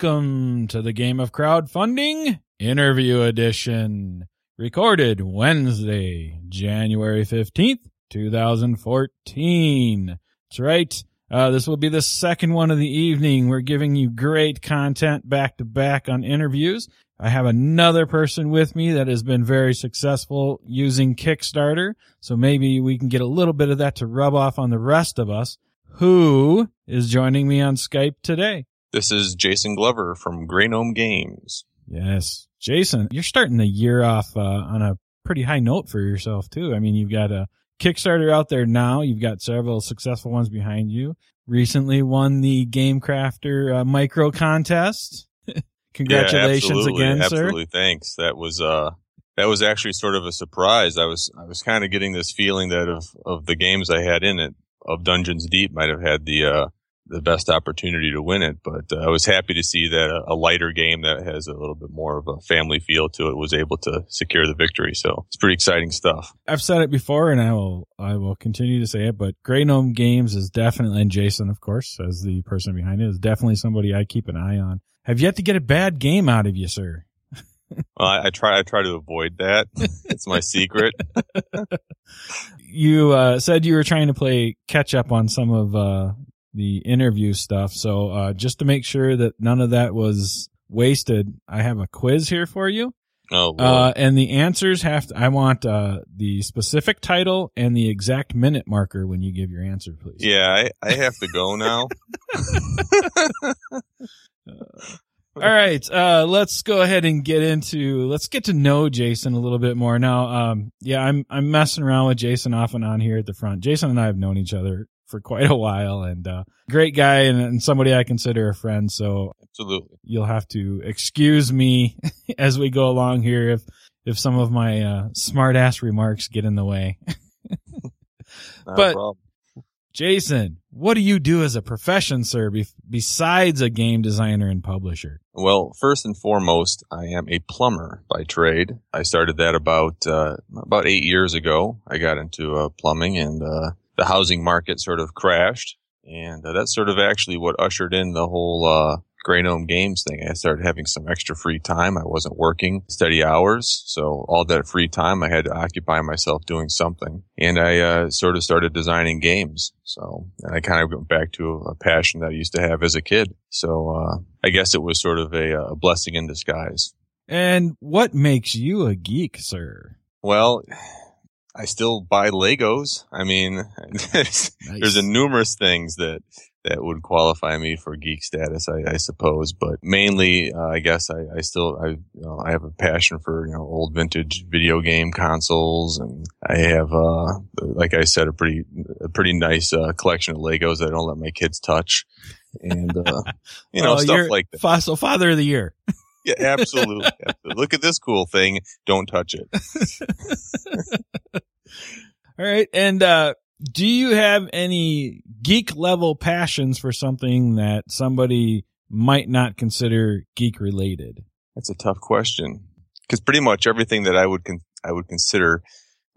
Welcome to the game of crowdfunding interview edition, recorded Wednesday, January 15th, 2014. That's right. Uh, this will be the second one of the evening. We're giving you great content back to back on interviews. I have another person with me that has been very successful using Kickstarter. So maybe we can get a little bit of that to rub off on the rest of us. Who is joining me on Skype today? This is Jason Glover from Grey Gnome Games. Yes. Jason, you're starting the year off uh, on a pretty high note for yourself too. I mean, you've got a Kickstarter out there now. You've got several successful ones behind you. Recently won the Game Crafter uh, micro contest. Congratulations yeah, again, absolutely. sir. Absolutely, thanks. That was uh that was actually sort of a surprise. I was I was kind of getting this feeling that of of the games I had in it, of Dungeons Deep might have had the uh the best opportunity to win it. But uh, I was happy to see that a, a, lighter game that has a little bit more of a family feel to it was able to secure the victory. So it's pretty exciting stuff. I've said it before, and I will I will continue to say it. But Grey Gnome Games is definitely, and Jason, of course, as the person behind it, is definitely somebody I keep an eye on. Have yet to get a bad game out of you, sir. well, I, I, try. I try to avoid that. it's my secret. you uh, said you were trying to play catch up on some of uh, the interview stuff. So uh, just to make sure that none of that was wasted, I have a quiz here for you. Oh, uh, and the answers have to, I want, uh, the specific title and the exact minute marker when you give your answer, please. Yeah, I, I have to go now. All right, uh, let's go ahead and get into, let's get to know Jason a little bit more. Now, um, yeah, I'm, I'm messing around with Jason off and on here at the front. Jason and I have known each other for quite a while and, uh, great guy and, and somebody I consider a friend. So absolutely you'll have to excuse me as we go along here if, if some of my, uh, smart ass remarks get in the way. but Jason, what do you do as a profession, sir, be- besides a game designer and publisher? Well, first and foremost, I am a plumber by trade. I started that about uh, about eight years ago. I got into uh, plumbing, and uh, the housing market sort of crashed, and uh, that's sort of actually what ushered in the whole uh, Grey Gnome Games thing. I started having some extra free time. I wasn't working steady hours, so all that free time I had to occupy myself doing something, and I uh, sort of started designing games. So, and I kind of went back to a passion that I used to have as a kid. So, uh, I guess it was sort of a, a blessing in disguise. And what makes you a geek, sir? Well, I still buy Legos. I mean, there's, nice. there's a numerous things that that would qualify me for geek status, I, I suppose. But mainly, uh, I guess I, I still I you know, I have a passion for you know old vintage video game consoles, and I have uh like I said a pretty a pretty nice uh, collection of Legos that I don't let my kids touch, and uh, you know stuff like that. Fossil Father of the Year. Yeah, absolutely. absolutely. Look at this cool thing. Don't touch it. All right. And, uh, do you have any geek level passions for something that somebody might not consider geek related? That's a tough question because pretty much everything that I would con- I would consider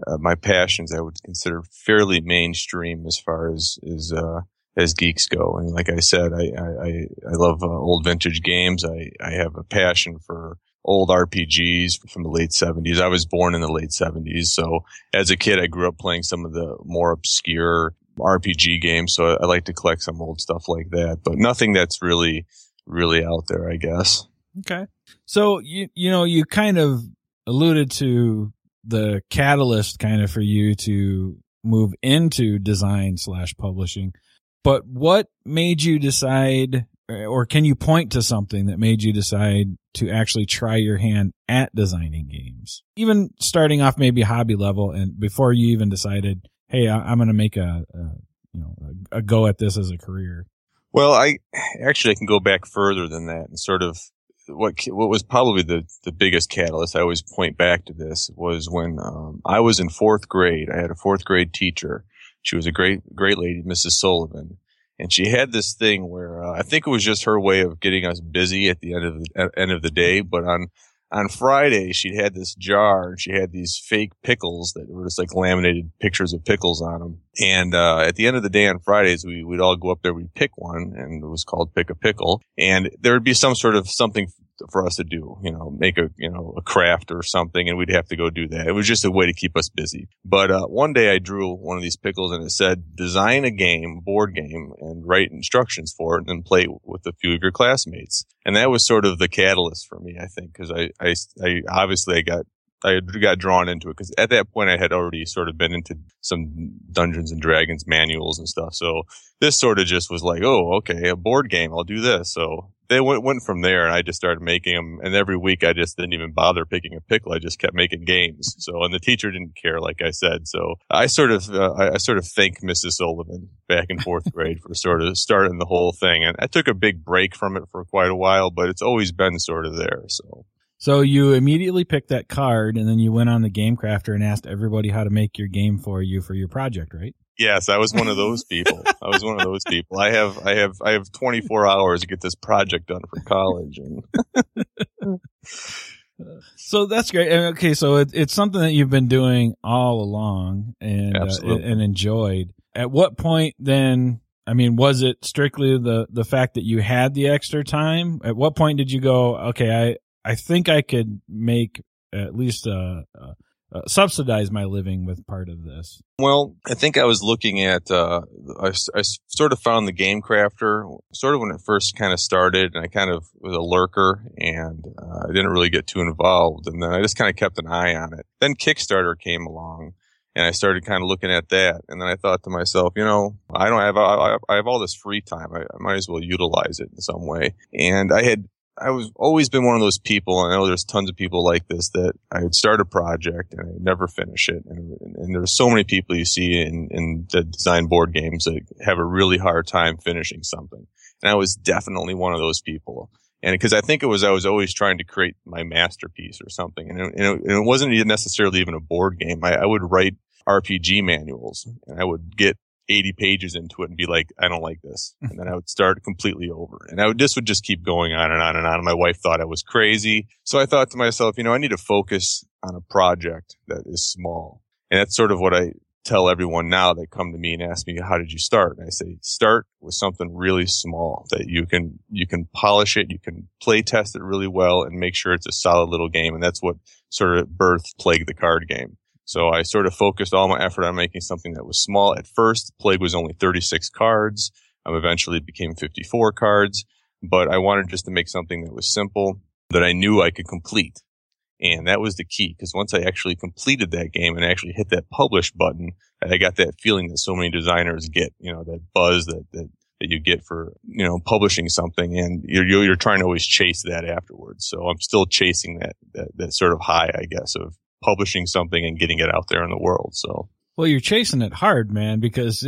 uh, my passions I would consider fairly mainstream as far as is uh, as geeks go. And like I said, I I, I love uh, old vintage games. I I have a passion for old RPGs from the late 70s. I was born in the late 70s. So as a kid, I grew up playing some of the more obscure RPG games. So I like to collect some old stuff like that, but nothing that's really, really out there, I guess. Okay. So you, you know, you kind of alluded to the catalyst kind of for you to move into design slash publishing, but what made you decide or can you point to something that made you decide to actually try your hand at designing games? Even starting off maybe hobby level and before you even decided, hey, I'm going to make a, a, you know a, go at this as a career. Well, I actually I can go back further than that and sort of what what was probably the the biggest catalyst. I always point back to this was when um, I was in fourth grade. I had a fourth grade teacher. She was a great great lady, Mrs. Sullivan, and she had this thing where uh, I think it was just her way of getting us busy at the end of the end of the day. But on on Friday, she had this jar and she had these fake pickles that were just like laminated pictures of pickles on them. And, uh, at the end of the day on Fridays, we, we'd all go up there, we'd pick one and it was called pick a pickle. And there would be some sort of something for us to do, you know, make a, you know, a craft or something and we'd have to go do that. It was just a way to keep us busy. But, uh, one day I drew one of these pickles and it said, design a game, board game and write instructions for it and then play with a few of your classmates. And that was sort of the catalyst for me, I think, because I, I, I obviously I got I got drawn into it because at that point I had already sort of been into some Dungeons and Dragons manuals and stuff. So this sort of just was like, oh, okay, a board game. I'll do this. So they went, went from there and I just started making them. And every week I just didn't even bother picking a pickle. I just kept making games. So, and the teacher didn't care, like I said. So I sort of, uh, I, I sort of thank Mrs. Sullivan back in fourth grade for sort of starting the whole thing. And I took a big break from it for quite a while, but it's always been sort of there. So. So you immediately picked that card and then you went on the Game Crafter and asked everybody how to make your game for you for your project, right? Yes, I was one of those people. I was one of those people. I have, I have, I have 24 hours to get this project done for college. And so that's great. Okay. So it, it's something that you've been doing all along and, uh, and enjoyed. At what point then, I mean, was it strictly the, the fact that you had the extra time? At what point did you go, okay, I, think I could make at least uh, uh, uh, subsidize my living with part of this. Well, I think I was looking at. Uh, I, I sort of found the Game Crafter sort of when it first kind of started, and I kind of was a lurker, and uh, I didn't really get too involved, and then I just kind of kept an eye on it. Then Kickstarter came along. And I started kind of looking at that, and then I thought to myself, you know, I don't have I, I have all this free time. I, I might as well utilize it in some way. And I had I was always been one of those people. I know there's tons of people like this that I would start a project and I would never finish it. And, and there's so many people you see in, in the design board games that have a really hard time finishing something. And I was definitely one of those people. And because I think it was, I was always trying to create my masterpiece or something. And it, and it, and it wasn't necessarily even a board game. I, I would write RPG manuals and I would get 80 pages into it and be like, I don't like this. Hmm. And then I would start completely over. And I would, this would just keep going on and on and on. And my wife thought I was crazy. So I thought to myself, you know, I need to focus on a project that is small. And that's sort of what I tell everyone now that come to me and ask me, how did you start? And I say, start with something really small that you can, you can polish it. You can play test it really well and make sure it's a solid little game. And that's what sort of birthed Plague the card game. So I sort of focused all my effort on making something that was small. At first, Plague was only 36 cards. Um, eventually it became 54 cards, but I wanted just to make something that was simple that I knew I could complete. And that was the key because once I actually completed that game and actually hit that publish button, I got that feeling that so many designers get, you know, that buzz that, that, that you get for, you know, publishing something and you're, you're trying to always chase that afterwards. So I'm still chasing that, that, that sort of high, I guess, of publishing something and getting it out there in the world. So. Well, you're chasing it hard, man, because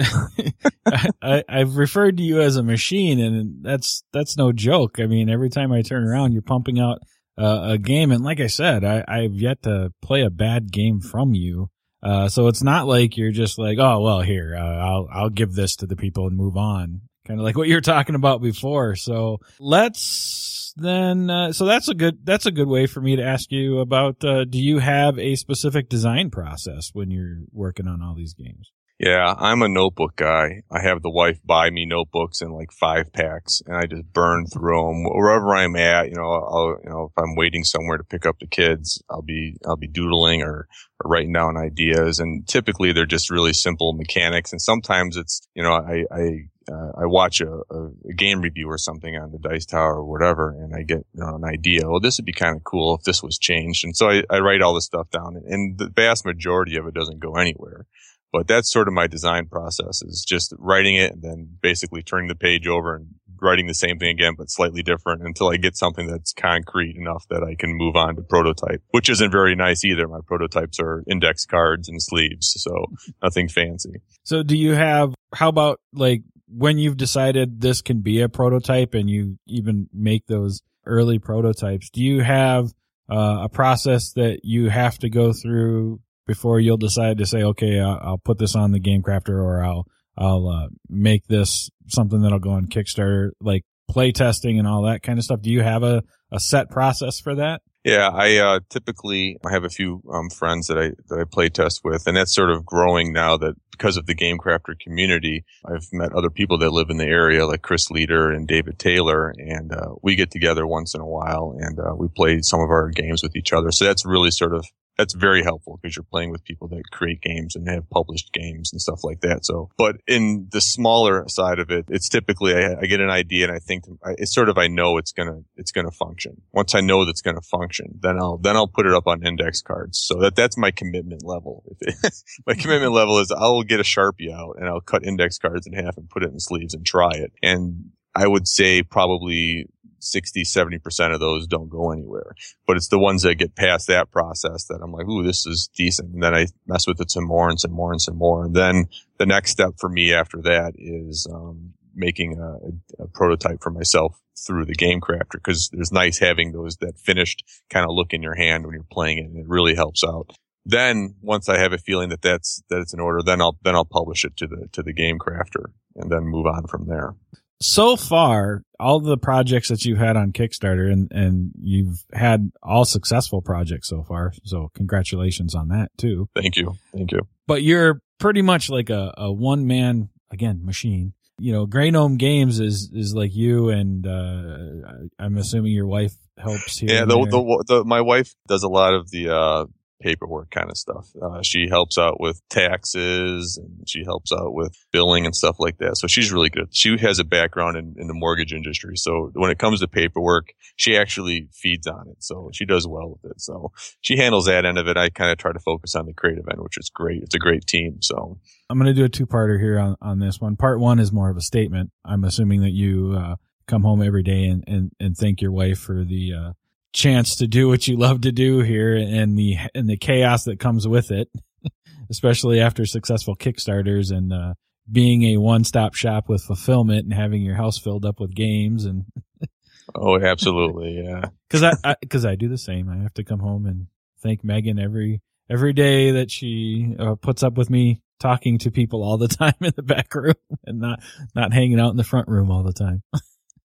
I, have referred to you as a machine and that's, that's no joke. I mean, every time I turn around, you're pumping out uh, a game. And like I said, I, I've yet to play a bad game from you. Uh, so it's not like you're just like, oh, well, here, uh, I'll, I'll give this to the people and move on. Kind of like what you were talking about before. So let's then uh, so that's a good that's a good way for me to ask you about uh, do you have a specific design process when you're working on all these games yeah i'm a notebook guy i have the wife buy me notebooks in like five packs and i just burn through them wherever i'm at you know i'll you know if i'm waiting somewhere to pick up the kids i'll be i'll be doodling or, or writing down ideas and typically they're just really simple mechanics and sometimes it's you know i i uh, I watch a, a, game review or something on the Dice Tower or whatever, and I get you know, an idea. Well, this would be kind of cool if this was changed. And so I, I write all this stuff down, and the vast majority of it doesn't go anywhere. But that's sort of my design process is just writing it and then basically turning the page over and writing the same thing again, but slightly different until I get something that's concrete enough that I can move on to prototype, which isn't very nice either. My prototypes are index cards and sleeves. So nothing fancy. So do you have, how about like when you've decided this can be a prototype and you even make those early prototypes, do you have uh, a process that you have to go through before you'll decide to say, okay, I'll, put this on the Game Crafter or I'll I'll uh, make this something that'll go on Kickstarter, like play testing and all that kind of stuff. Do you have a, a set process for that? Yeah, I uh, typically I have a few um, friends that I that I play test with, and that's sort of growing now that because of the Game Crafter community, I've met other people that live in the area, like Chris Leader and David Taylor, and uh, we get together once in a while and uh, we play some of our games with each other. So that's really sort of that's very helpful because you're playing with people that create games and have published games and stuff like that. So, but in the smaller side of it, it's typically I, I get an idea and I think it's sort of I know it's gonna it's gonna function. Once I know that's gonna function, then I'll then I'll put it up on index cards. So that that's my commitment level. my commitment level is I'll get a sharpie out and I'll cut index cards in half and put it in sleeves and try it. And I would say probably 60, 70% of those don't go anywhere. But it's the ones that get past that process that I'm like, ooh, this is decent. And then I mess with it some more and some more and some more. And then the next step for me after that is, um, making a, a, prototype for myself through the game crafter because there's nice having those that finished kind of look in your hand when you're playing it and it really helps out then once I have a feeling that that's that it's in order, then I'll then I'll publish it to the to the game crafter and then move on from there so far, all the projects that you've had on Kickstarter and, and you've had all successful projects so far. So congratulations on that too. Thank you. Thank you. But you're pretty much like a, a one man, again, machine. You know, Grey Gnome Games is, is like you and, uh, I'm assuming your wife helps here. Yeah. The, the, the, my wife does a lot of the, uh, paperwork kind of stuff. Uh, she helps out with taxes and she helps out with billing and stuff like that. So she's really good. She has a background in, in the mortgage industry. So when it comes to paperwork, she actually feeds on it. So she does well with it. So she handles that end of it. I kind of try to focus on the creative end, which is great. It's a great team. So I'm going to do a two parter here on, on this one. Part one is more of a statement. I'm assuming that you, uh, come home every day and, and, and thank your wife for the, uh, chance to do what you love to do here and the and the chaos that comes with it, especially after successful Kickstarters and uh, being a one-stop shop with fulfillment and having your house filled up with games and. oh, absolutely, yeah. Because I because I, I, do the same. I have to come home and thank Megan every every day that she uh, puts up with me talking to people all the time in the back room and not not hanging out in the front room all the time.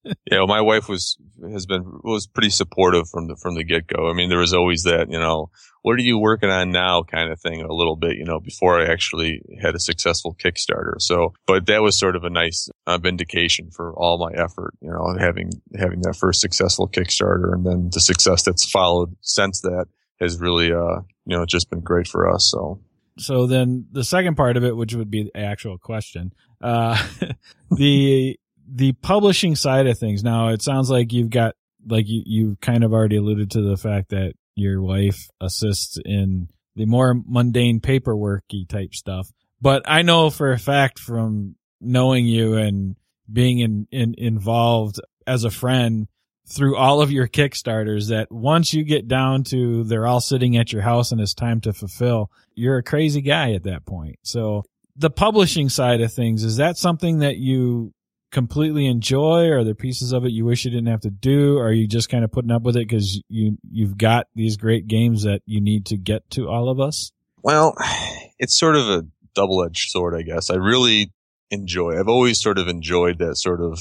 Yeah, well, my wife was has been was pretty supportive from the from the get go. I mean, there was always that you know, what are you working on now kind of thing a little bit, you know, before I actually had a successful Kickstarter. So, but that was sort of a nice uh, vindication for all my effort, you know, having having that first successful Kickstarter and then the success that's followed since that has really uh you know just been great for us. So so then the second part of it, which would be the actual question, uh, the the publishing side of things. Now it sounds like you've got like you you kind of already alluded to the fact that your wife assists in the more mundane paperworky type stuff. But I know for a fact from knowing you and being in, in involved as a friend through all of your Kickstarters that once you get down to they're all sitting at your house and it's time to fulfill, you're a crazy guy at that point. So the publishing side of things, is that something that you completely enjoy? Are there pieces of it you wish you didn't have to do? Or are you just kind of putting up with it because you you've got these great games that you need to get to all of us? Well, it's sort of a double edged sword, I guess. I really enjoy. I've always sort of enjoyed that sort of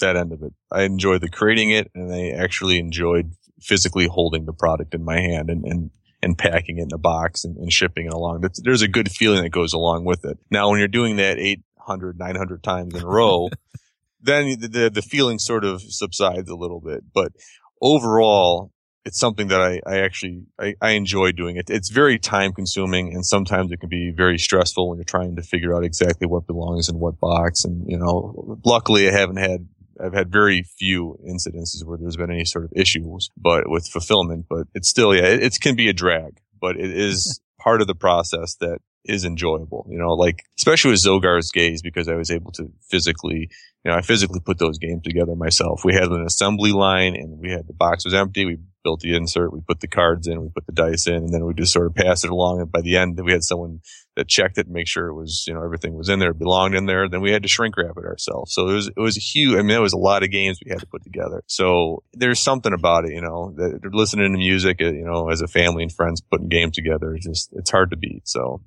that end of it. I enjoy the creating it, and I actually enjoyed physically holding the product in my hand and and and packing it in a box and, and shipping it along. There's a good feeling that goes along with it. Now, when you're doing that 800, 900 times in a row, then the, the, the feeling sort of subsides a little bit. But overall, it's something that I, I actually I, I enjoy doing it. It's very time consuming and sometimes it can be very stressful when you're trying to figure out exactly what belongs in what box. And you know, luckily I haven't had I've had very few incidences where there's been any sort of issues, but with fulfillment. But it's still yeah, it, it can be a drag, but it is part of the process that is enjoyable. You know, like especially with Zogar's Gaze because I was able to physically you know, I physically put those games together myself. We had an assembly line and we had the box was empty. We built the insert, we put the cards in, we put the dice in, and then we just sort of passed it along. And by the end, we had someone that checked it and make sure it was, you know, everything was in there, belonged in there. Then we had to shrink wrap it ourselves. So it was, it was a huge, I mean, it was a lot of games we had to put together. So there's something about it, you know, that listening to music, you know, as a family and friends putting games together, it's just, it's hard to beat. So.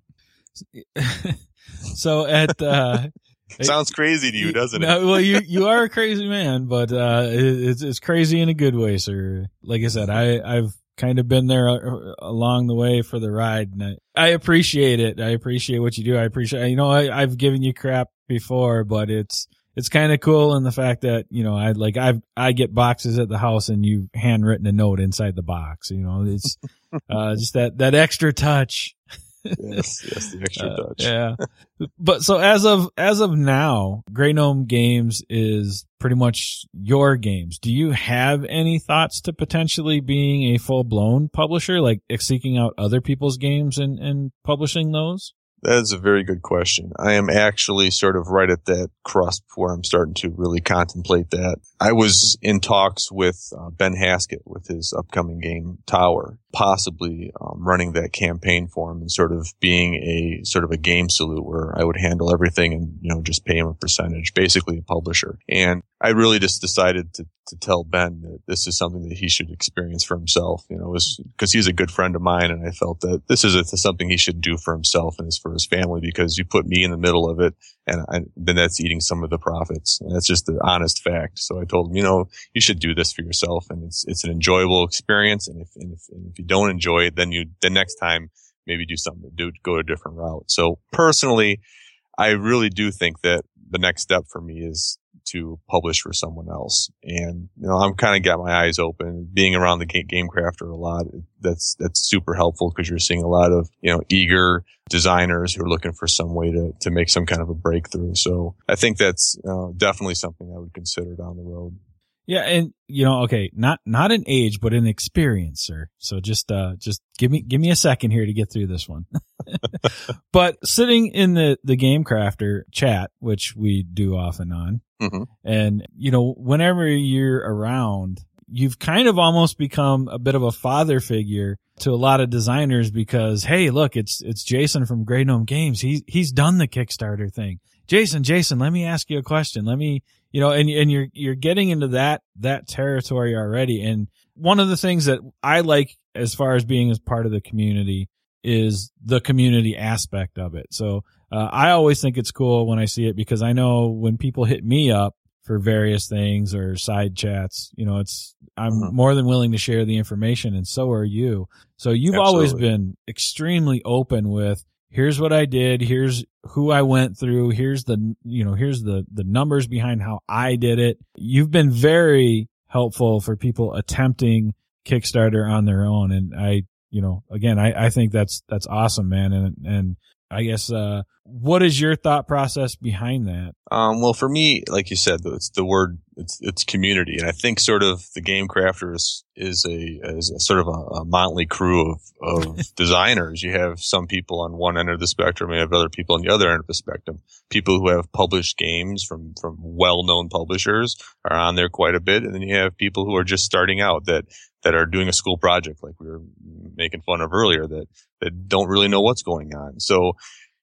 so at, uh, Sounds crazy to you, doesn't it? No, well, you you are a crazy man, but uh, it's it's crazy in a good way, sir. Like I said, I I've kind of been there uh, along the way for the ride. And I, I appreciate it. I appreciate what you do. I appreciate, you know, I, I've given you crap before, but it's, it's kind of cool in the fact that, you know, I like, I, I get boxes at the house and you handwritten a note inside the box, you know, it's, uh, just that, that extra touch yes, yes, the extra uh, touch. yeah. But so as of as of now, Grey Gnome Games is pretty much your games. Do you have any thoughts to potentially being a full blown publisher, like seeking out other people's games and, and publishing those? That is a very good question. I am actually sort of right at that crusp where I'm starting to really contemplate that. I was in talks with uh, Ben Haskett with his upcoming game Tower, possibly um, running that campaign for him and sort of being a sort of a game salute where I would handle everything and you know just pay him a percentage, basically a publisher. And I really just decided to to tell Ben that this is something that he should experience for himself. You know, was because he's a good friend of mine, and I felt that this is a, something he should do for himself and for his family because you put me in the middle of it, and I, then that's eating some of the profits. And that's just the honest fact. So I told him, you know, you should do this for yourself, and it's it's an enjoyable experience. And if and if, and if you don't enjoy it, then you the next time maybe do something, do go a different route. So personally, I really do think that the next step for me is to publish for someone else. And, you know, I'm kind of got my eyes open being around the game crafter a lot. That's, that's super helpful because you're seeing a lot of, you know, eager designers who are looking for some way to, to make some kind of a breakthrough. So I think that's uh, definitely something I would consider down the road. Yeah, and you know, okay, not not an age, but an experience, sir. So just uh just give me give me a second here to get through this one. but sitting in the the game crafter chat, which we do off and on, mm-hmm. and you know, whenever you're around, you've kind of almost become a bit of a father figure to a lot of designers because hey, look, it's it's Jason from Grey Gnome Games. He's he's done the Kickstarter thing. Jason, Jason, let me ask you a question. Let me you know, and, and you're, you're getting into that, that territory already. And one of the things that I like as far as being as part of the community is the community aspect of it. So, uh, I always think it's cool when I see it because I know when people hit me up for various things or side chats, you know, it's, I'm mm-hmm. more than willing to share the information and so are you. So you've Absolutely. always been extremely open with, here's what I did. Here's who I went through. Here's the, you know, here's the, the numbers behind how I did it. You've been very helpful for people attempting Kickstarter on their own. And I, you know, again, I, I think that's, that's awesome, man. And, and I guess, uh, what is your thought process behind that? Um, well, for me, like you said, it's the word, it's, it's community. And I think sort of the game crafters is a, is a sort of a, a motley crew of, of designers. You have some people on one end of the spectrum, you have other people on the other end of the spectrum. People who have published games from, from well-known publishers are on there quite a bit. And then you have people who are just starting out that, that are doing a school project like we were making fun of earlier that, that don't really know what's going on. So,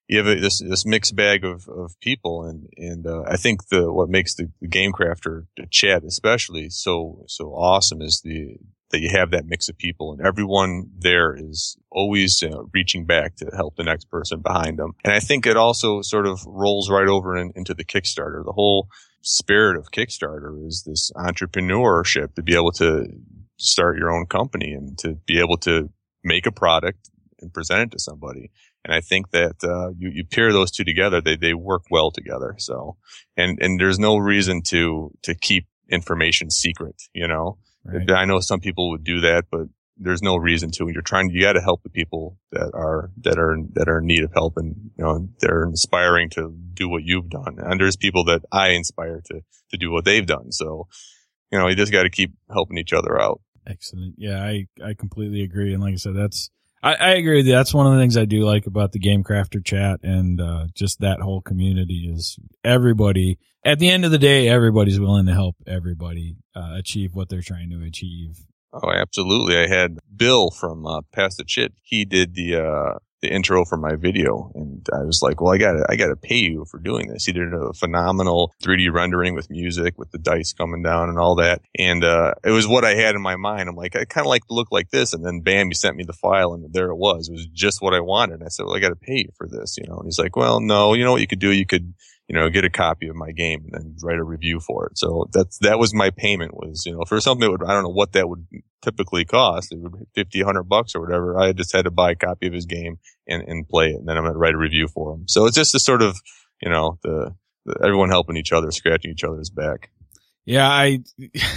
you have a, this this mixed bag of, of people, and and uh, I think the what makes the, the game crafter chat especially so so awesome is the that you have that mix of people, and everyone there is always uh, reaching back to help the next person behind them. And I think it also sort of rolls right over in, into the Kickstarter. The whole spirit of Kickstarter is this entrepreneurship to be able to start your own company and to be able to make a product and present it to somebody. And I think that uh, you you pair those two together, they they work well together. So, and and there's no reason to to keep information secret. You know, right. I know some people would do that, but there's no reason to. You're trying, you got to help the people that are that are that are in need of help, and you know they're inspiring to do what you've done. And there's people that I inspire to to do what they've done. So, you know, you just got to keep helping each other out. Excellent. Yeah, I I completely agree. And like I said, that's I, I agree. That's one of the things I do like about the Game Crafter chat and uh, just that whole community is everybody. At the end of the day, everybody's willing to help everybody uh, achieve what they're trying to achieve. Oh, absolutely. I had Bill from uh, Pass the Chit. He did the uh, the intro for my video. And I was like, well, I gotta, I gotta pay you for doing this. He did a phenomenal 3D rendering with music, with the dice coming down and all that. And, uh, it was what I had in my mind. I'm like, I kind of like to look like this. And then bam, he sent me the file and there it was. It was just what I wanted. And I said, well, I gotta pay you for this, you know? And he's like, well, no, you know what you could do? You could, you know, get a copy of my game and then write a review for it. So that's, that was my payment was, you know, for something that would, I don't know what that would typically cost, It 50, 100 bucks or whatever. I just had to buy a copy of his game and, and play it. And then I'm going to write a review for him. So it's just the sort of, you know, the, the everyone helping each other, scratching each other's back. Yeah, I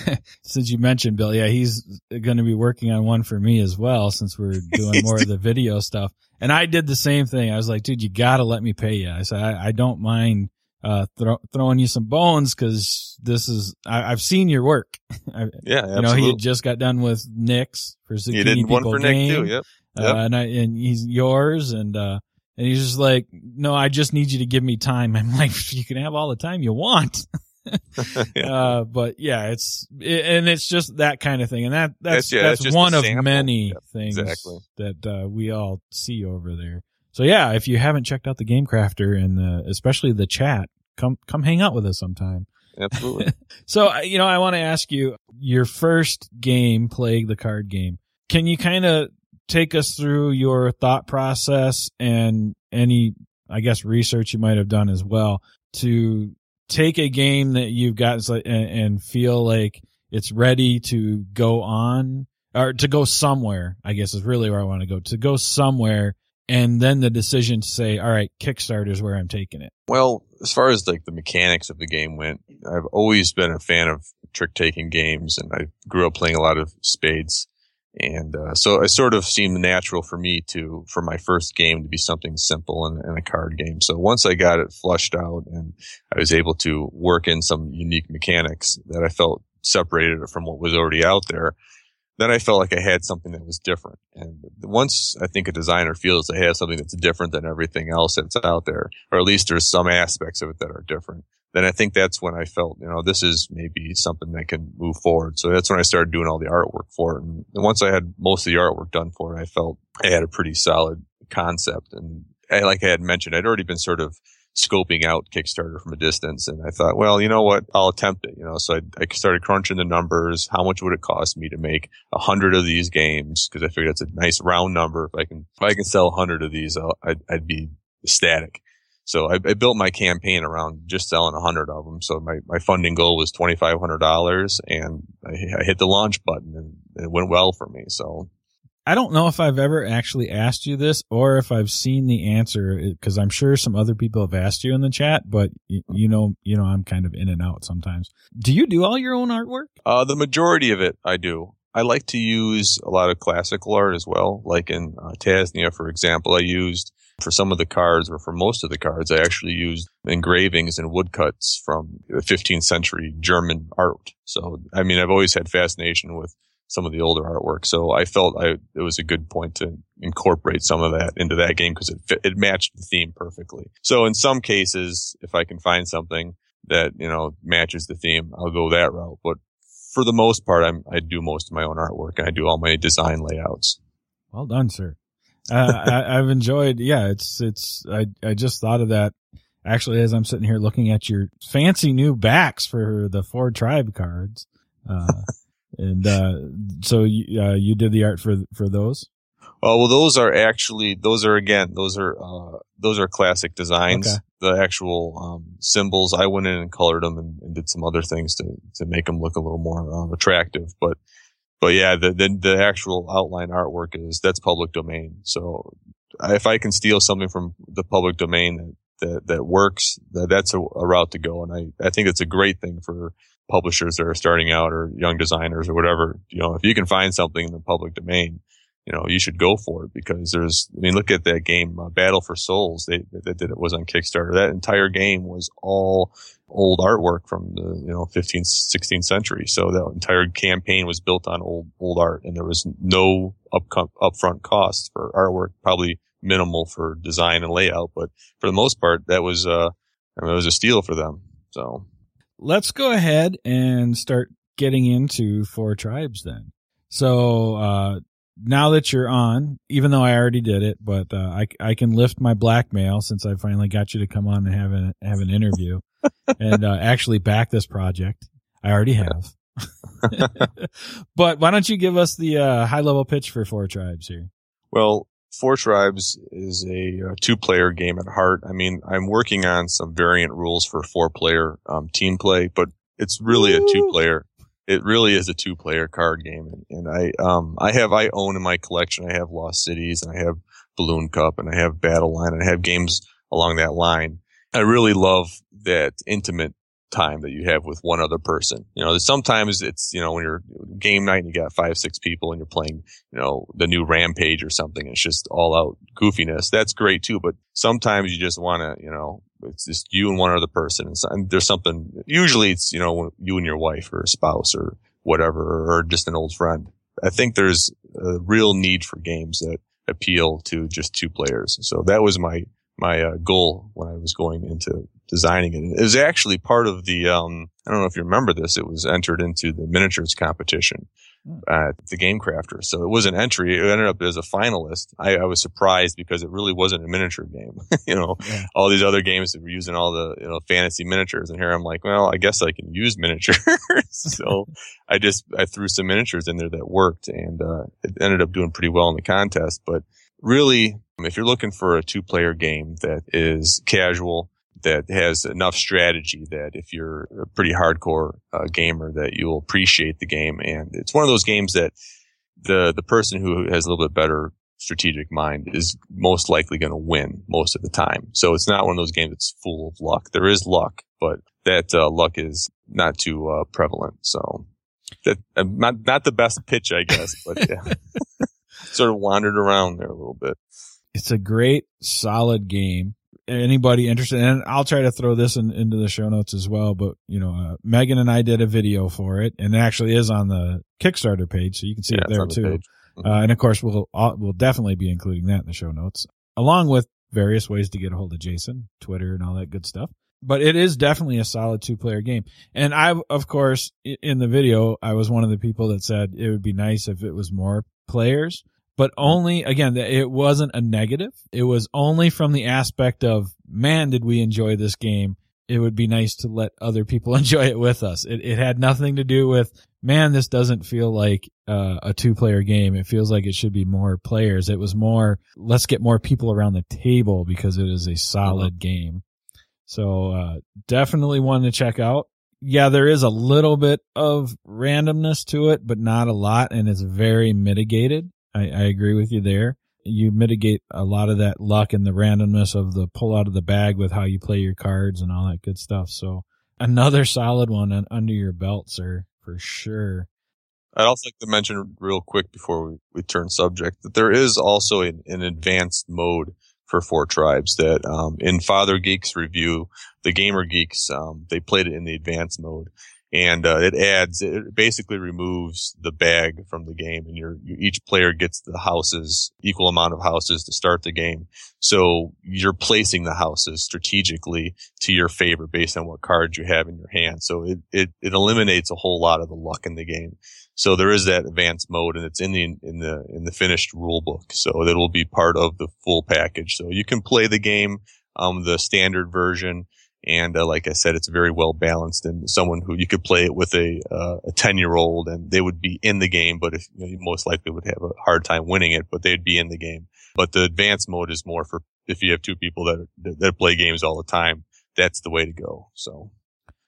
since you mentioned Bill, yeah, he's going to be working on one for me as well since we're doing more of the video stuff. And I did the same thing. I was like, dude, you got to let me pay you. I said, I, I don't mind uh, throw, throwing you some bones because this is I, have seen your work. I, yeah, absolutely. you know he just got done with Nick's for Zucchini He did one for game, Nick too. Yep. Uh, yep. Uh, and I and he's yours and uh and he's just like, no, I just need you to give me time. I'm like, you can have all the time you want. yeah. Uh, but yeah, it's it, and it's just that kind of thing, and that that's yeah, that's one of many things exactly. that uh, we all see over there. So yeah, if you haven't checked out the Game Crafter and the, especially the chat, come come hang out with us sometime. Absolutely. so you know, I want to ask you your first game, Plague the card game. Can you kind of take us through your thought process and any, I guess, research you might have done as well to take a game that you've got and, and feel like it's ready to go on or to go somewhere, I guess is really where I want to go to go somewhere and then the decision to say, all right, Kickstarter is where I'm taking it? Well, as far as like the mechanics of the game went, I've always been a fan of trick taking games and I grew up playing a lot of spades. And uh, so it sort of seemed natural for me to, for my first game to be something simple and, and, a card game. So once I got it flushed out and I was able to work in some unique mechanics that I felt separated from what was already out there, then I felt like I had something that was different. And once I think a designer feels they have something that's different than everything else that's out there, or at least there's some aspects of it that are different, then I think that's when I felt, you know, this is maybe something that can move forward. So that's when I started doing all the artwork for it. And once I had most of the artwork done for it, I felt I had a pretty solid concept. And I, like I had mentioned, I'd already been sort of scoping out Kickstarter from a distance. And I thought, well, you know what? I'll attempt it. You know, so I, I started crunching the numbers. How much would it cost me to make a hundred of these games? Cause I figured it's a nice round number. If I can, if I can sell a hundred of these, i would I'd be ecstatic. So I, I, built my campaign around just selling a hundred of them. So my, my funding goal was $2,500 and I, I hit the launch button and it went well for me. So I don't know if I've ever actually asked you this or if I've seen the answer because I'm sure some other people have asked you in the chat, but you, you, know, you know, I'm kind of in and out sometimes. Do you do all your own artwork? Uh, the majority of it I do. I like to use a lot of classical art as well. Like in uh, Tasnia, for example, I used for some of the cards or for most of the cards, I actually used engravings and woodcuts from the 15th century German art. So, I mean, I've always had fascination with some of the older artwork. So I felt I, it was a good point to incorporate some of that into that game because it fit, it matched the theme perfectly. So in some cases, if I can find something that, you know, matches the theme, I'll go that route. But for the most part, I'm, I do most of my own artwork and I do all my design layouts. Well done, sir. Uh, I, I've enjoyed, yeah, it's, it's, I, I just thought of that actually as I'm sitting here looking at your fancy new backs for the four tribe cards. Uh, and uh, so you, uh, you did the art for for those. Oh well, those are actually those are again those are uh, those are classic designs. Okay. The actual um, symbols, I went in and colored them and, and, did some other things to to make them look a little more um, attractive. But but yeah, the, the the actual outline artwork is that's public domain. So if I can steal something from the public domain that that, that works, that, that's a, a route to go. And I, I think it's a great thing for publishers that are starting out or young designers or whatever, you know, if you can find something in the public domain, you know, you should go for it because there's, I mean, look at that game, uh, Battle for Souls. They, they did it was on Kickstarter. That entire game was all old artwork from the, you know, 15th, 16th century. So that entire campaign was built on old, old art and there was no up, upfront cost for artwork, probably minimal for design and layout. But for the most part, that was, uh, I mean, it was a steal for them. So let's go ahead and start getting into four tribes then. So, uh, now that you're on, even though I already did it, but, uh, I, I can lift my blackmail since I finally got you to come on and have an, have an interview and, uh, actually back this project. I already have. but why don't you give us the, uh, high level pitch for four tribes here? Well, Four Tribes is a, a two-player game at heart. I mean, I'm working on some variant rules for four-player um, team play, but it's really Ooh. a two-player. it really is a two player card game. And, and, I, um, I have, I own in my collection, I have Lost Cities and I have Balloon Cup and I have Battle Line and I have games along that line. I really love that intimate time that you have with one other person. You know, sometimes it's, you know, when you're game night and you got five, six people and you're playing, you know, the new Rampage or something, it's just all out goofiness. That's great too. But sometimes you just want to, you know, it's just you and one other person. And, so, and there's something, usually it's, you know, you and your wife or a spouse or whatever, or just an old friend. I think there's a real need for games that appeal to just two players. So that was my, my uh, goal when I was going into designing it. It was actually part of the, um, I don't know if you remember this, it was entered into the miniatures competition hmm. at the Game Crafter. So it was an entry. It ended up as a finalist. I, I was surprised because it really wasn't a miniature game. you know, yeah. all these other games that were using all the, you know, fantasy miniatures. And here I'm like, well, I guess I can use miniatures. so I just, I threw some miniatures in there that worked and, uh, it ended up doing pretty well in the contest. But really, if you're looking for a two player game that is casual, that has enough strategy that if you're a pretty hardcore uh, gamer that you'll appreciate the game. And it's one of those games that the, the person who has a little bit better strategic mind is most likely going to win most of the time. So it's not one of those games that's full of luck. There is luck, but that uh, luck is not too uh, prevalent. So that uh, not not the best pitch, I guess, but yeah. sort of wandered around there a little bit. It's a great, solid game anybody interested, and I'll try to throw this in, into the show notes as well. But you know, uh, Megan and I did a video for it, and it actually is on the Kickstarter page, so you can see yeah, it there the too. Mm-hmm. Uh, and of course, we'll we'll definitely be including that in the show notes, along with various ways to get a hold of Jason, Twitter, and all that good stuff. But it is definitely a solid two player game. And I, of course, in the video, I was one of the people that said it would be nice if it was more players but only again it wasn't a negative. It was only from the aspect of man did we enjoy this game. It would be nice to let other people enjoy it with us. It, it had nothing to do with man this doesn't feel like uh, a two player game. It feels like it should be more players. It was more let's get more people around the table because it is a solid mm-hmm. game. So uh, definitely one to check out. Yeah, there is a little bit of randomness to it, but not a lot, and it's very mitigated. I, I agree with you there. You mitigate a lot of that luck and the randomness of the pull out of the bag with how you play your cards and all that good stuff. So another solid one under your belt, sir, for sure. I'd also like to mention real quick before we, we turn subject that there is also an, an advanced mode for four tribes that um, in Father Geek's review, the Gamer Geeks, um, they played it in the advanced mode and uh, it adds it basically removes the bag from the game and you each player gets the houses equal amount of houses to start the game. So you're placing the houses strategically to your favor based on what cards you have in your hand. So it, it, it eliminates a whole lot of the luck in the game. So there is that advanced mode and it's in the in the in the finished rule book so will be part of the full package. So you can play the game um the standard version and uh, like I said, it's very well balanced and someone who you could play it with a, uh, a 10 year old and they would be in the game, but if you, know, you most likely would have a hard time winning it, but they'd be in the game. But the advanced mode is more for if you have two people that, that, that play games all the time, that's the way to go. So.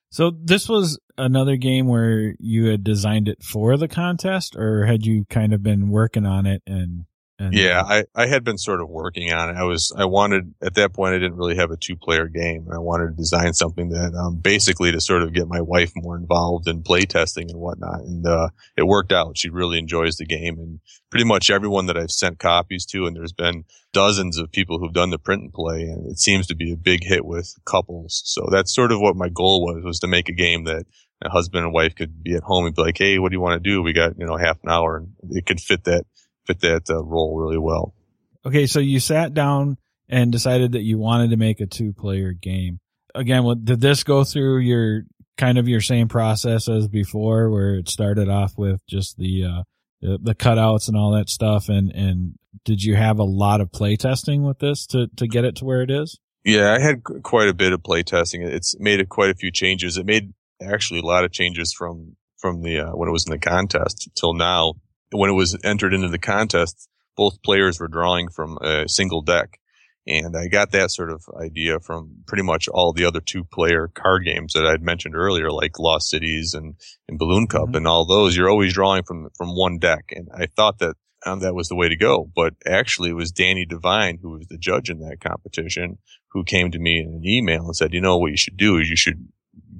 So this was another game where you had designed it for the contest or had you kind of been working on it and and yeah, I, I had been sort of working on it. I was, I wanted, at that point, I didn't really have a two player game. And I wanted to design something that, um, basically to sort of get my wife more involved in playtesting and whatnot. And, uh, it worked out. She really enjoys the game and pretty much everyone that I've sent copies to, and there's been dozens of people who've done the print and play, and it seems to be a big hit with couples. So that's sort of what my goal was, was to make a game that a husband and wife could be at home and be like, Hey, what do you want to do? We got, you know, half an hour and it could fit that fit that uh, role really well. Okay, so you sat down and decided that you wanted to make a two player game. Again, did this go through your kind of your same process as before, where it started off with just the uh, the, the cutouts and all that stuff, and and did you have a lot of play testing with this to to get it to where it is? Yeah, I had quite a bit of play testing. It's made it quite a few changes. It made actually a lot of changes from from the uh, when it was in the contest till now when it was entered into the contest, both players were drawing from a single deck. And I got that sort of idea from pretty much all the other two player card games that I'd mentioned earlier, like Lost Cities and, and Balloon Cup mm-hmm. and all those. You're always drawing from, from one deck. And I thought that um, that was the way to go. But actually it was Danny Devine, who was the judge in that competition, who came to me in an email and said, you know, what you should do is you should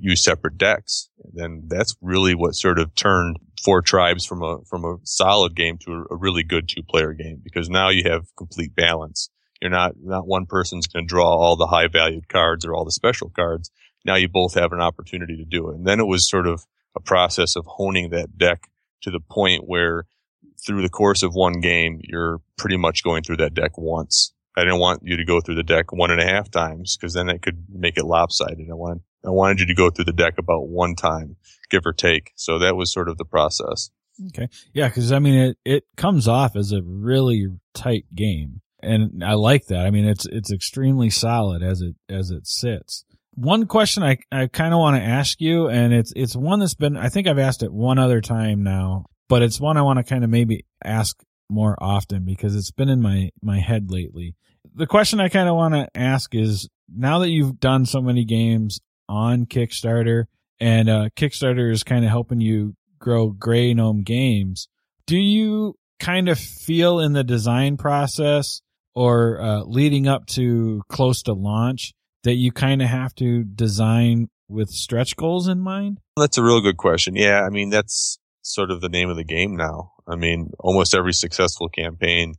use separate decks. Then that's really what sort of turned four tribes from a, from a solid game to a, a really good two player game because now you have complete balance. You're not, not one person's going to draw all the high valued cards or all the special cards. Now you both have an opportunity to do it. And then it was sort of a process of honing that deck to the point where through the course of one game, you're pretty much going through that deck once. I didn't want you to go through the deck one and a half times because then it could make it lopsided. I wanted, I wanted you to go through the deck about one time, give or take. So that was sort of the process. Okay. Yeah. Cause I mean, it, it comes off as a really tight game and I like that. I mean, it's, it's extremely solid as it, as it sits. One question I, I kind of want to ask you, and it's, it's one that's been, I think I've asked it one other time now, but it's one I want to kind of maybe ask more often because it's been in my, my head lately. The question I kind of want to ask is now that you've done so many games on Kickstarter and, uh, Kickstarter is kind of helping you grow Grey Gnome games, do you kind of feel in the design process or, uh, leading up to close to launch that you kind of have to design with stretch goals in mind? That's a real good question. Yeah. I mean, that's, sort of the name of the game now. I mean, almost every successful campaign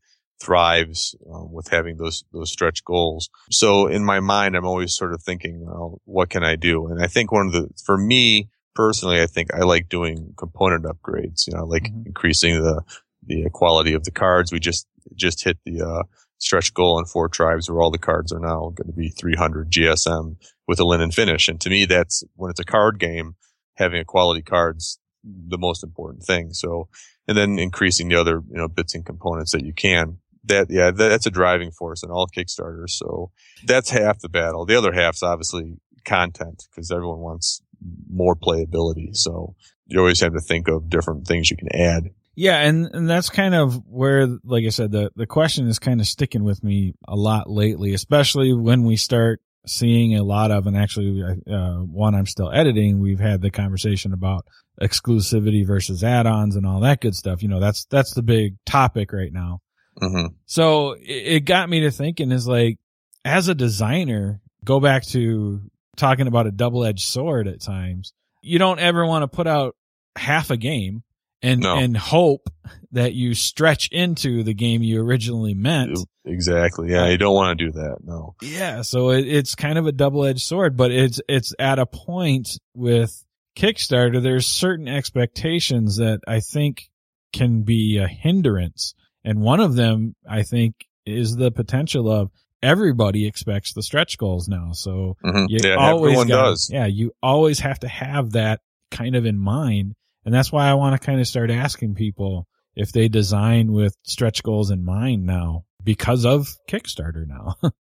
thrives um, with having those those stretch goals. So in my mind, I'm always sort of thinking, well, what can I do? And I think one of the for me personally, I think I like doing component upgrades. You know, like mm-hmm. increasing the the quality of the cards. We just just hit the uh, stretch goal in four tribes where all the cards are now going to be 300 GSM with a linen finish. And to me, that's when it's a card game, having a quality cards the most important thing. So, and then increasing the other, you know, bits and components that you can. That, yeah, that's a driving force in all Kickstarters. So that's half the battle. The other half's obviously content because everyone wants more playability. So you always have to think of different things you can add. Yeah, and, and that's kind of where, like I said, the, the question is kind of sticking with me a lot lately, especially when we start seeing a lot of, and actually, uh, one I'm still editing, we've had the conversation about exclusivity versus add-ons and all that good stuff. You know, that's, that's the big topic right now. Mm-hmm. So it, got me to thinking is like, as a designer, go back to talking about a double-edged sword at times. You don't ever want to put out half a game and no. and hope that you stretch into the game you originally meant. Exactly. Yeah, you don't want to do that. No. Yeah, so it, it's kind of a double-edged sword, but it's it's at a point with Kickstarter there's certain expectations that I think can be a hindrance. And one of them I think is the potential of everybody expects the stretch goals now. So mm-hmm. you yeah, always gotta, does. Yeah, you always have to have that kind of in mind and that's why I want to kind of start asking people if they design with stretch goals in mind now because of Kickstarter now.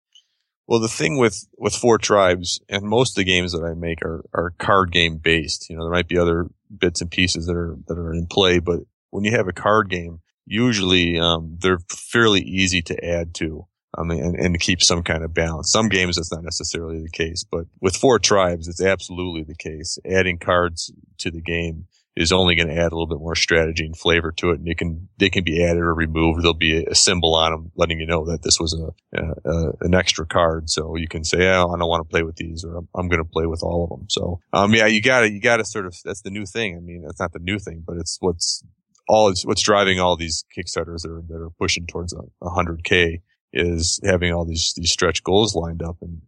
well, the thing with, with four tribes and most of the games that I make are, are card game based. You know, there might be other bits and pieces that are, that are in play, but when you have a card game, usually, um, they're fairly easy to add to. Um, and, and keep some kind of balance. Some games that's not necessarily the case, but with four tribes, it's absolutely the case. Adding cards to the game is only going to add a little bit more strategy and flavor to it. And it can, they can be added or removed. There'll be a, symbol on them letting you know that this was a, a, an extra card. So you can say, oh, I don't want to play with these or I'm, I'm going to play with all of them. So, um, yeah, you gotta, you gotta sort of, that's the new thing. I mean, that's not the new thing, but it's what's all, it's what's driving all these Kickstarters that are, that are pushing towards a, hundred K is having all these, these stretch goals lined up and,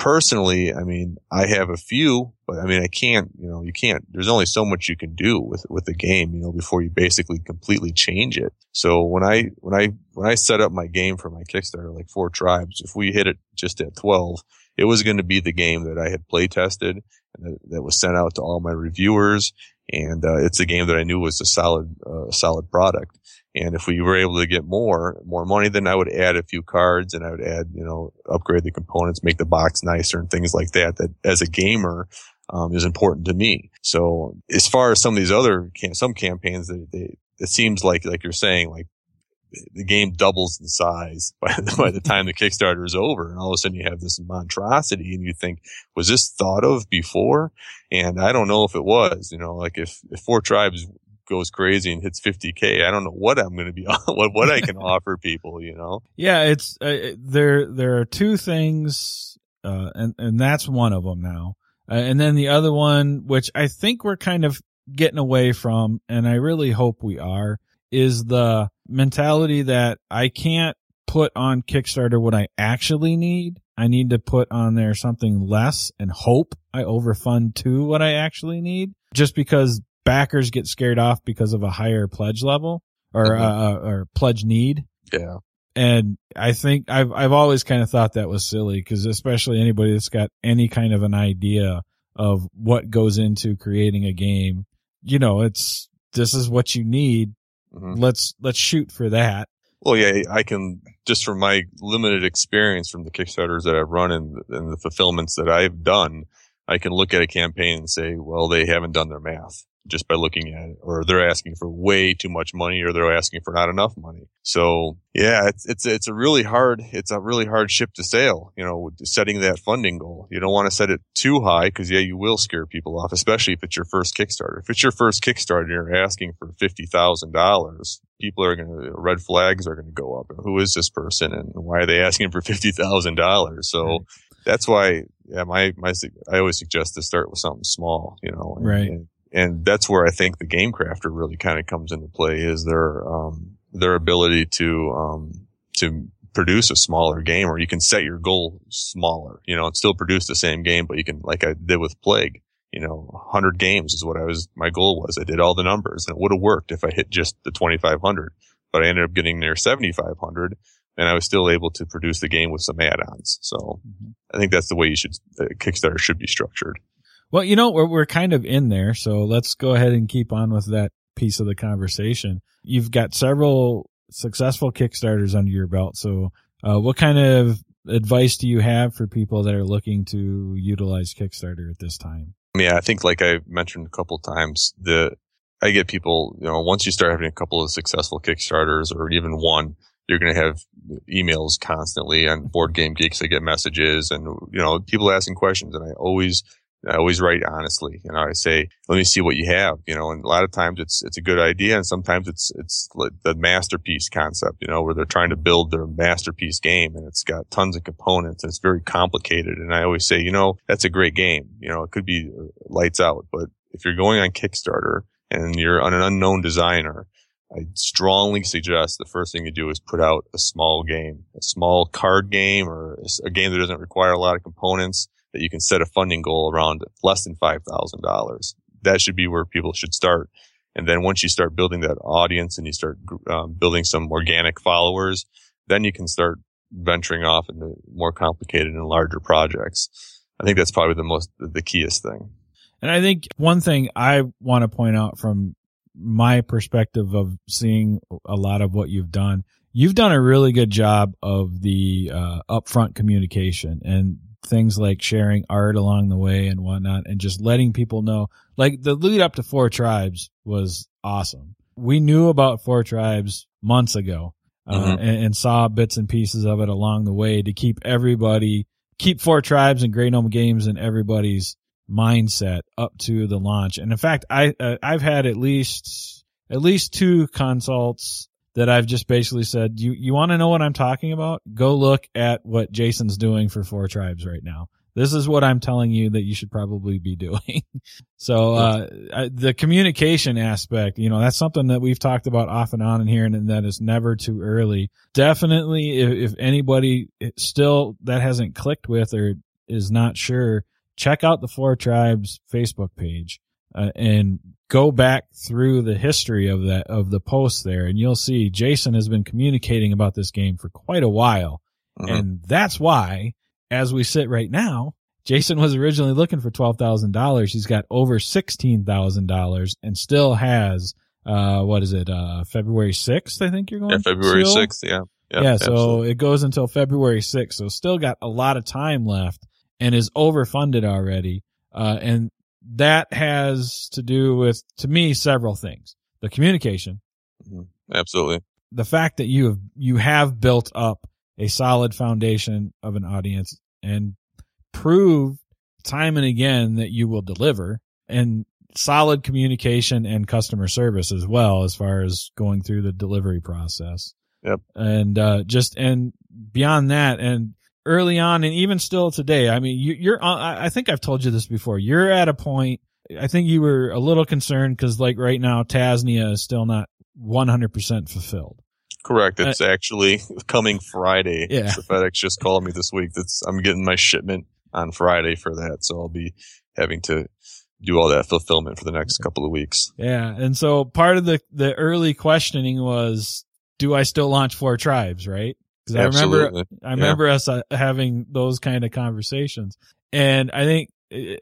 personally, I mean, I have a few, but I mean, I can't, you know, you can't, there's only so much you can do with, with the game, you know, before you basically completely change it. So when I, when I, when I set up my game for my Kickstarter, like four tribes, if we hit it just at 12, it was going to be the game that I had play tested and that, that was sent out to all my reviewers. And, uh, it's a game that I knew was a solid, uh, solid product. And if we were able to get more, more money, then I would add a few cards and I would add, you know, upgrade the components, make the box nicer and things like that, that as a gamer, um, is important to me. So as far as some of these other, some campaigns that they, it seems like, like you're saying, like the game doubles in size by the, by the time the Kickstarter is over. And all of a sudden you have this monstrosity and you think, was this thought of before? And I don't know if it was, you know, like if, if four tribes goes crazy and hits 50k, I don't know what I'm going to be, what, what I can offer people, you know? Yeah. It's, uh, there, there are two things, uh, and, and that's one of them now. Uh, and then the other one, which I think we're kind of getting away from, and I really hope we are, is the mentality that I can't put on Kickstarter what I actually need. I need to put on there something less and hope I overfund to what I actually need just because backers get scared off because of a higher pledge level or, mm-hmm. uh, or pledge need. Yeah. And I think I've, I've always kind of thought that was silly because especially anybody that's got any kind of an idea of what goes into creating a game, you know, it's, this is what you need Mm-hmm. Let's let's shoot for that. Well, yeah, I can just from my limited experience from the Kickstarters that I've run and, and the fulfillments that I've done, I can look at a campaign and say, well, they haven't done their math just by looking at it, or they're asking for way too much money, or they're asking for not enough money. So yeah, it's it's it's a really hard it's a really hard ship to sail. You know, setting that funding goal. You don't want to set it too high because yeah, you will scare people off, especially if it's your first Kickstarter. If it's your first Kickstarter, and you're asking for fifty thousand dollars. People are going to red flags are going to go up. Who is this person, and why are they asking for fifty thousand dollars? So. Right that's why yeah my my i always suggest to start with something small you know and, right and and that's where I think the game crafter really kind of comes into play is their um, their ability to um, to produce a smaller game, or you can set your goal smaller, you know, and still produce the same game, but you can, like I did with Plague, you know, 100 games is what I was, my goal was. I did all the numbers and it would have worked if I hit just the 2500, but I ended up getting near 7500 and I was still able to produce the game with some add-ons. So mm-hmm. I think that's the way you should, uh, Kickstarter should be structured. Well, you know, we're, we're kind of in there. So let's go ahead and keep on with that piece of the conversation. You've got several successful Kickstarters under your belt. So, uh, what kind of advice do you have for people that are looking to utilize Kickstarter at this time? Yeah, I think like I mentioned a couple times, the I get people, you know, once you start having a couple of successful Kickstarters or even one, you're going to have emails constantly on board game geeks. I get messages and, you know, people asking questions and I always I always write honestly. You know, I say, let me see what you have, you know, and a lot of times it's, it's a good idea. And sometimes it's, it's the masterpiece concept, you know, where they're trying to build their masterpiece game and it's got tons of components and it's very complicated. And I always say, you know, that's a great game. You know, it could be uh, lights out, but if you're going on Kickstarter and you're on an unknown designer, I strongly suggest the first thing you do is put out a small game, a small card game or a game that doesn't require a lot of components that you can set a funding goal around less than $5,000. That should be where people should start. And then once you start building that audience and you start um, building some organic followers, then you can start venturing off into more complicated and larger projects. I think that's probably the most, the keyest thing. And I think one thing I want to point out from my perspective of seeing a lot of what you've done, you've done a really good job of the uh, upfront communication and things like sharing art along the way and whatnot and just letting people know. Like the lead up to Four Tribes was awesome. We knew about Four Tribes months ago uh, mm-hmm. and, and, saw bits and pieces of it along the way to keep everybody, keep Four Tribes and Grey Gnome Games in everybody's mindset up to the launch. And in fact, I, uh, I've had at least, at least two consults that I've just basically said, you, you want to know what I'm talking about? Go look at what Jason's doing for Four Tribes right now. This is what I'm telling you that you should probably be doing. so, uh, the communication aspect, you know, that's something that we've talked about off and on in here and that is never too early. Definitely, if, if anybody still that hasn't clicked with or is not sure, check out the Four Tribes Facebook page uh, and go back through the history of that of the post there and you'll see Jason has been communicating about this game for quite a while. Mm-hmm. And that's why as we sit right now, Jason was originally looking for $12,000. He's got over $16,000 and still has uh what is it? Uh February 6th I think you're going. Yeah, February still? 6th, yeah. Yeah, yeah so it goes until February 6th. So still got a lot of time left and is overfunded already. Uh, and that has to do with, to me, several things. The communication. Mm-hmm. Absolutely. the fact that you have, you have built up a solid foundation of an audience and prove time and again that you will deliver and solid communication and customer service as well as far as going through the delivery process. Yep. And uh, just and beyond that, and early on, and even still today, I mean, you, you're. I think I've told you this before. You're at a point. I think you were a little concerned because, like, right now, Tasnia is still not 100% fulfilled. Correct. It's uh, actually coming Friday. Yeah. So FedEx just called me this week. That's I'm getting my shipment on Friday for that, so I'll be having to do all that fulfillment for the next couple of weeks. Yeah. And so part of the, the early questioning was, do I still launch four tribes? Right. Cause I remember, I remember yeah. us uh, having those kind of conversations. And I think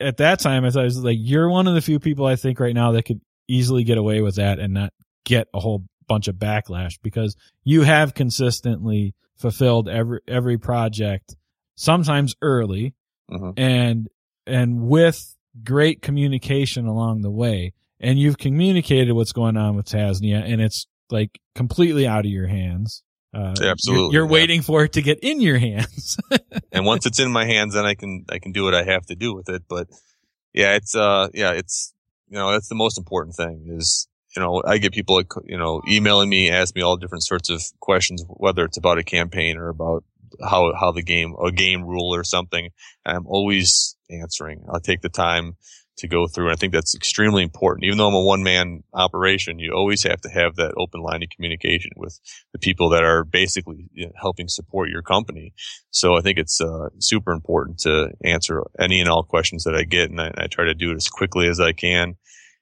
at that time, I thought I was like, you're one of the few people I think right now that could easily get away with that and not get a whole bunch of backlash because you have consistently fulfilled every, every project, sometimes early mm-hmm. and, and with great communication along the way. And you've communicated what's going on with Tasnia and it's like completely out of your hands. Uh, Absolutely. You're, you're yeah. waiting for it to get in your hands. and once it's in my hands, then I can, I can do what I have to do with it. But yeah, it's, uh, yeah, it's, you know, that's the most important thing is, you know, I get people, you know, emailing me, ask me all different sorts of questions, whether it's about a campaign or about how how the game a game rule or something. I'm always answering. I'll take the time to go through. And I think that's extremely important. Even though I'm a one man operation, you always have to have that open line of communication with the people that are basically helping support your company. So I think it's uh, super important to answer any and all questions that I get. And I, I, try to do it as quickly as I can.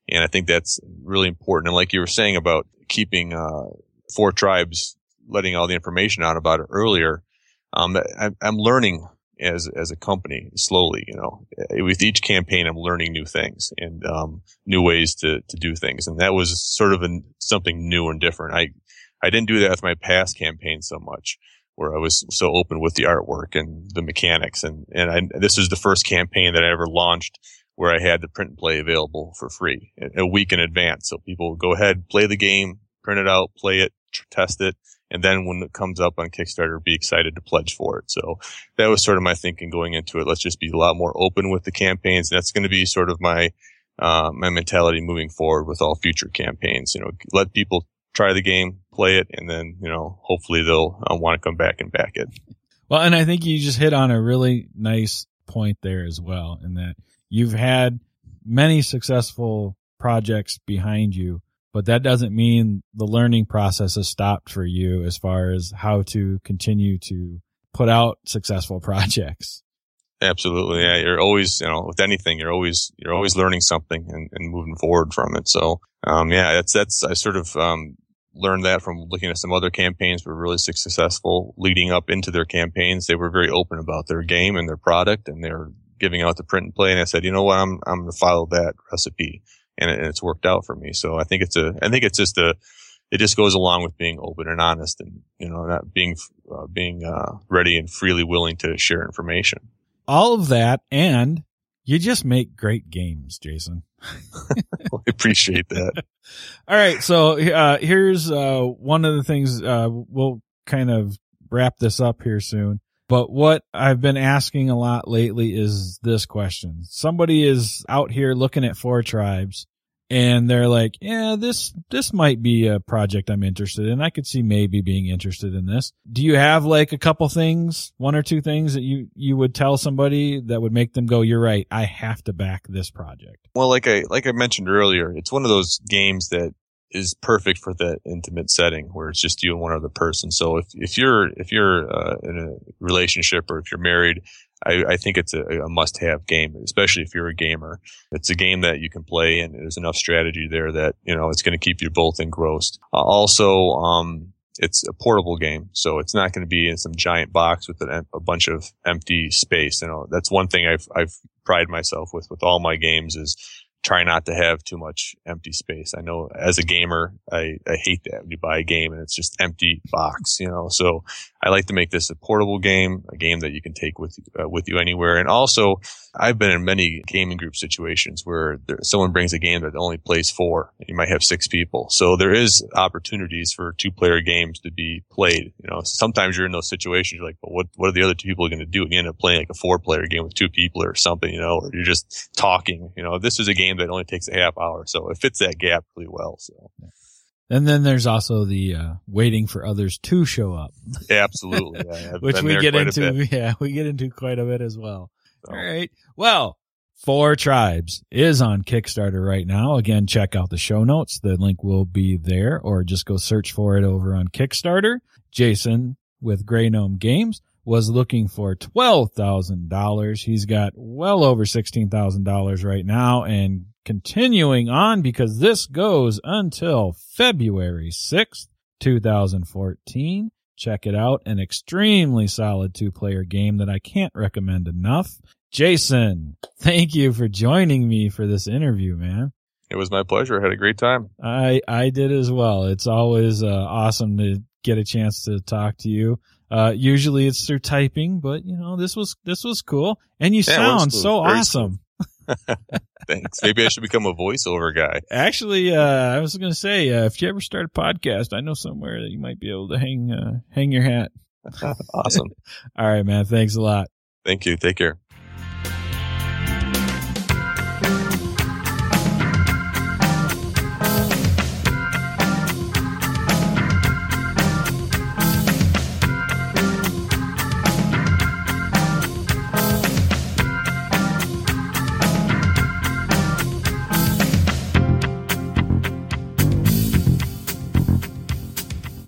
And I think that's really important. And like you were saying about keeping uh, four tribes, letting all the information out about it earlier, um, I, I'm learning as as a company slowly. You know, with each campaign, I'm learning new things and um, new ways to to do things, and that was sort of an, something new and different. I I didn't do that with my past campaign so much, where I was so open with the artwork and the mechanics, and and I, this is the first campaign that I ever launched where I had the print and play available for free a week in advance, so people go ahead, play the game, print it out, play it, test it, and then when it comes up on Kickstarter, be excited to pledge for it. So that was sort of my thinking going into it. Let's just be a lot more open with the campaigns. That's going to be sort of my uh, my mentality moving forward with all future campaigns. You know, let people try the game, play it, and then you know hopefully they'll uh, want to come back and back it. Well, and I think you just hit on a really nice point there as well, in that you've had many successful projects behind you but that doesn't mean the learning process has stopped for you as far as how to continue to put out successful projects. Absolutely. Yeah. You're always, you know, with anything, you're always, you're always learning something and, and moving forward from it. So, um, yeah, that's, that's, I sort of, um, learned that from looking at some other campaigns were really successful leading up into their campaigns. They were very open about their game and their product and they're giving out the print and play. And I said, you know what? I'm, I'm going to follow that recipe and, it, and it's worked out for me. So I think it's a, I think it's just a, it just goes along with being open and honest and, you know, not being, uh, being, uh, ready and freely willing to share information. All of that. And you just make great games, Jason. I appreciate that. All right. So, uh, here's, uh, one of the things, uh, we'll kind of wrap this up here soon. But what I've been asking a lot lately is this question. Somebody is out here looking at four tribes and they're like, yeah, this, this might be a project I'm interested in. I could see maybe being interested in this. Do you have like a couple things, one or two things that you, you would tell somebody that would make them go, you're right. I have to back this project. Well, like I, like I mentioned earlier, it's one of those games that is perfect for that intimate setting where it's just you and one other person. So if, if you're, if you're uh, in a relationship or if you're married, I, I think it's a, a must have game, especially if you're a gamer. It's a game that you can play and there's enough strategy there that, you know, it's going to keep you both engrossed. Uh, also, um, it's a portable game, so it's not going to be in some giant box with an, a bunch of empty space. You know, that's one thing I've I've pride myself with with all my games is try not to have too much empty space. I know as a gamer, I, I hate that you buy a game and it's just empty box, you know. So I like to make this a portable game, a game that you can take with uh, with you anywhere. And also, I've been in many gaming group situations where there, someone brings a game that only plays four. You might have six people, so there is opportunities for two player games to be played. You know, sometimes you're in those situations. You're like, well, what what are the other two people going to do? And you end up playing like a four player game with two people or something. You know, or you're just talking. You know, this is a game that only takes a half hour, so it fits that gap really well. So. And then there's also the uh, waiting for others to show up. Absolutely, yeah, which we get into. Yeah, we get into quite a bit as well. So. All oh. right. Well, Four Tribes is on Kickstarter right now. Again, check out the show notes. The link will be there, or just go search for it over on Kickstarter. Jason with Grey Gnome Games was looking for $12,000. He's got well over $16,000 right now and continuing on because this goes until February 6th, 2014. Check it out. An extremely solid two player game that I can't recommend enough. Jason, thank you for joining me for this interview, man. It was my pleasure. I had a great time. I, I did as well. It's always uh, awesome to get a chance to talk to you. Uh, usually it's through typing, but you know, this was, this was cool. And you yeah, sound so awesome. Thanks. Maybe I should become a voiceover guy. Actually, uh, I was going to say, uh, if you ever start a podcast, I know somewhere that you might be able to hang, uh, hang your hat. awesome. All right, man. Thanks a lot. Thank you. Take care.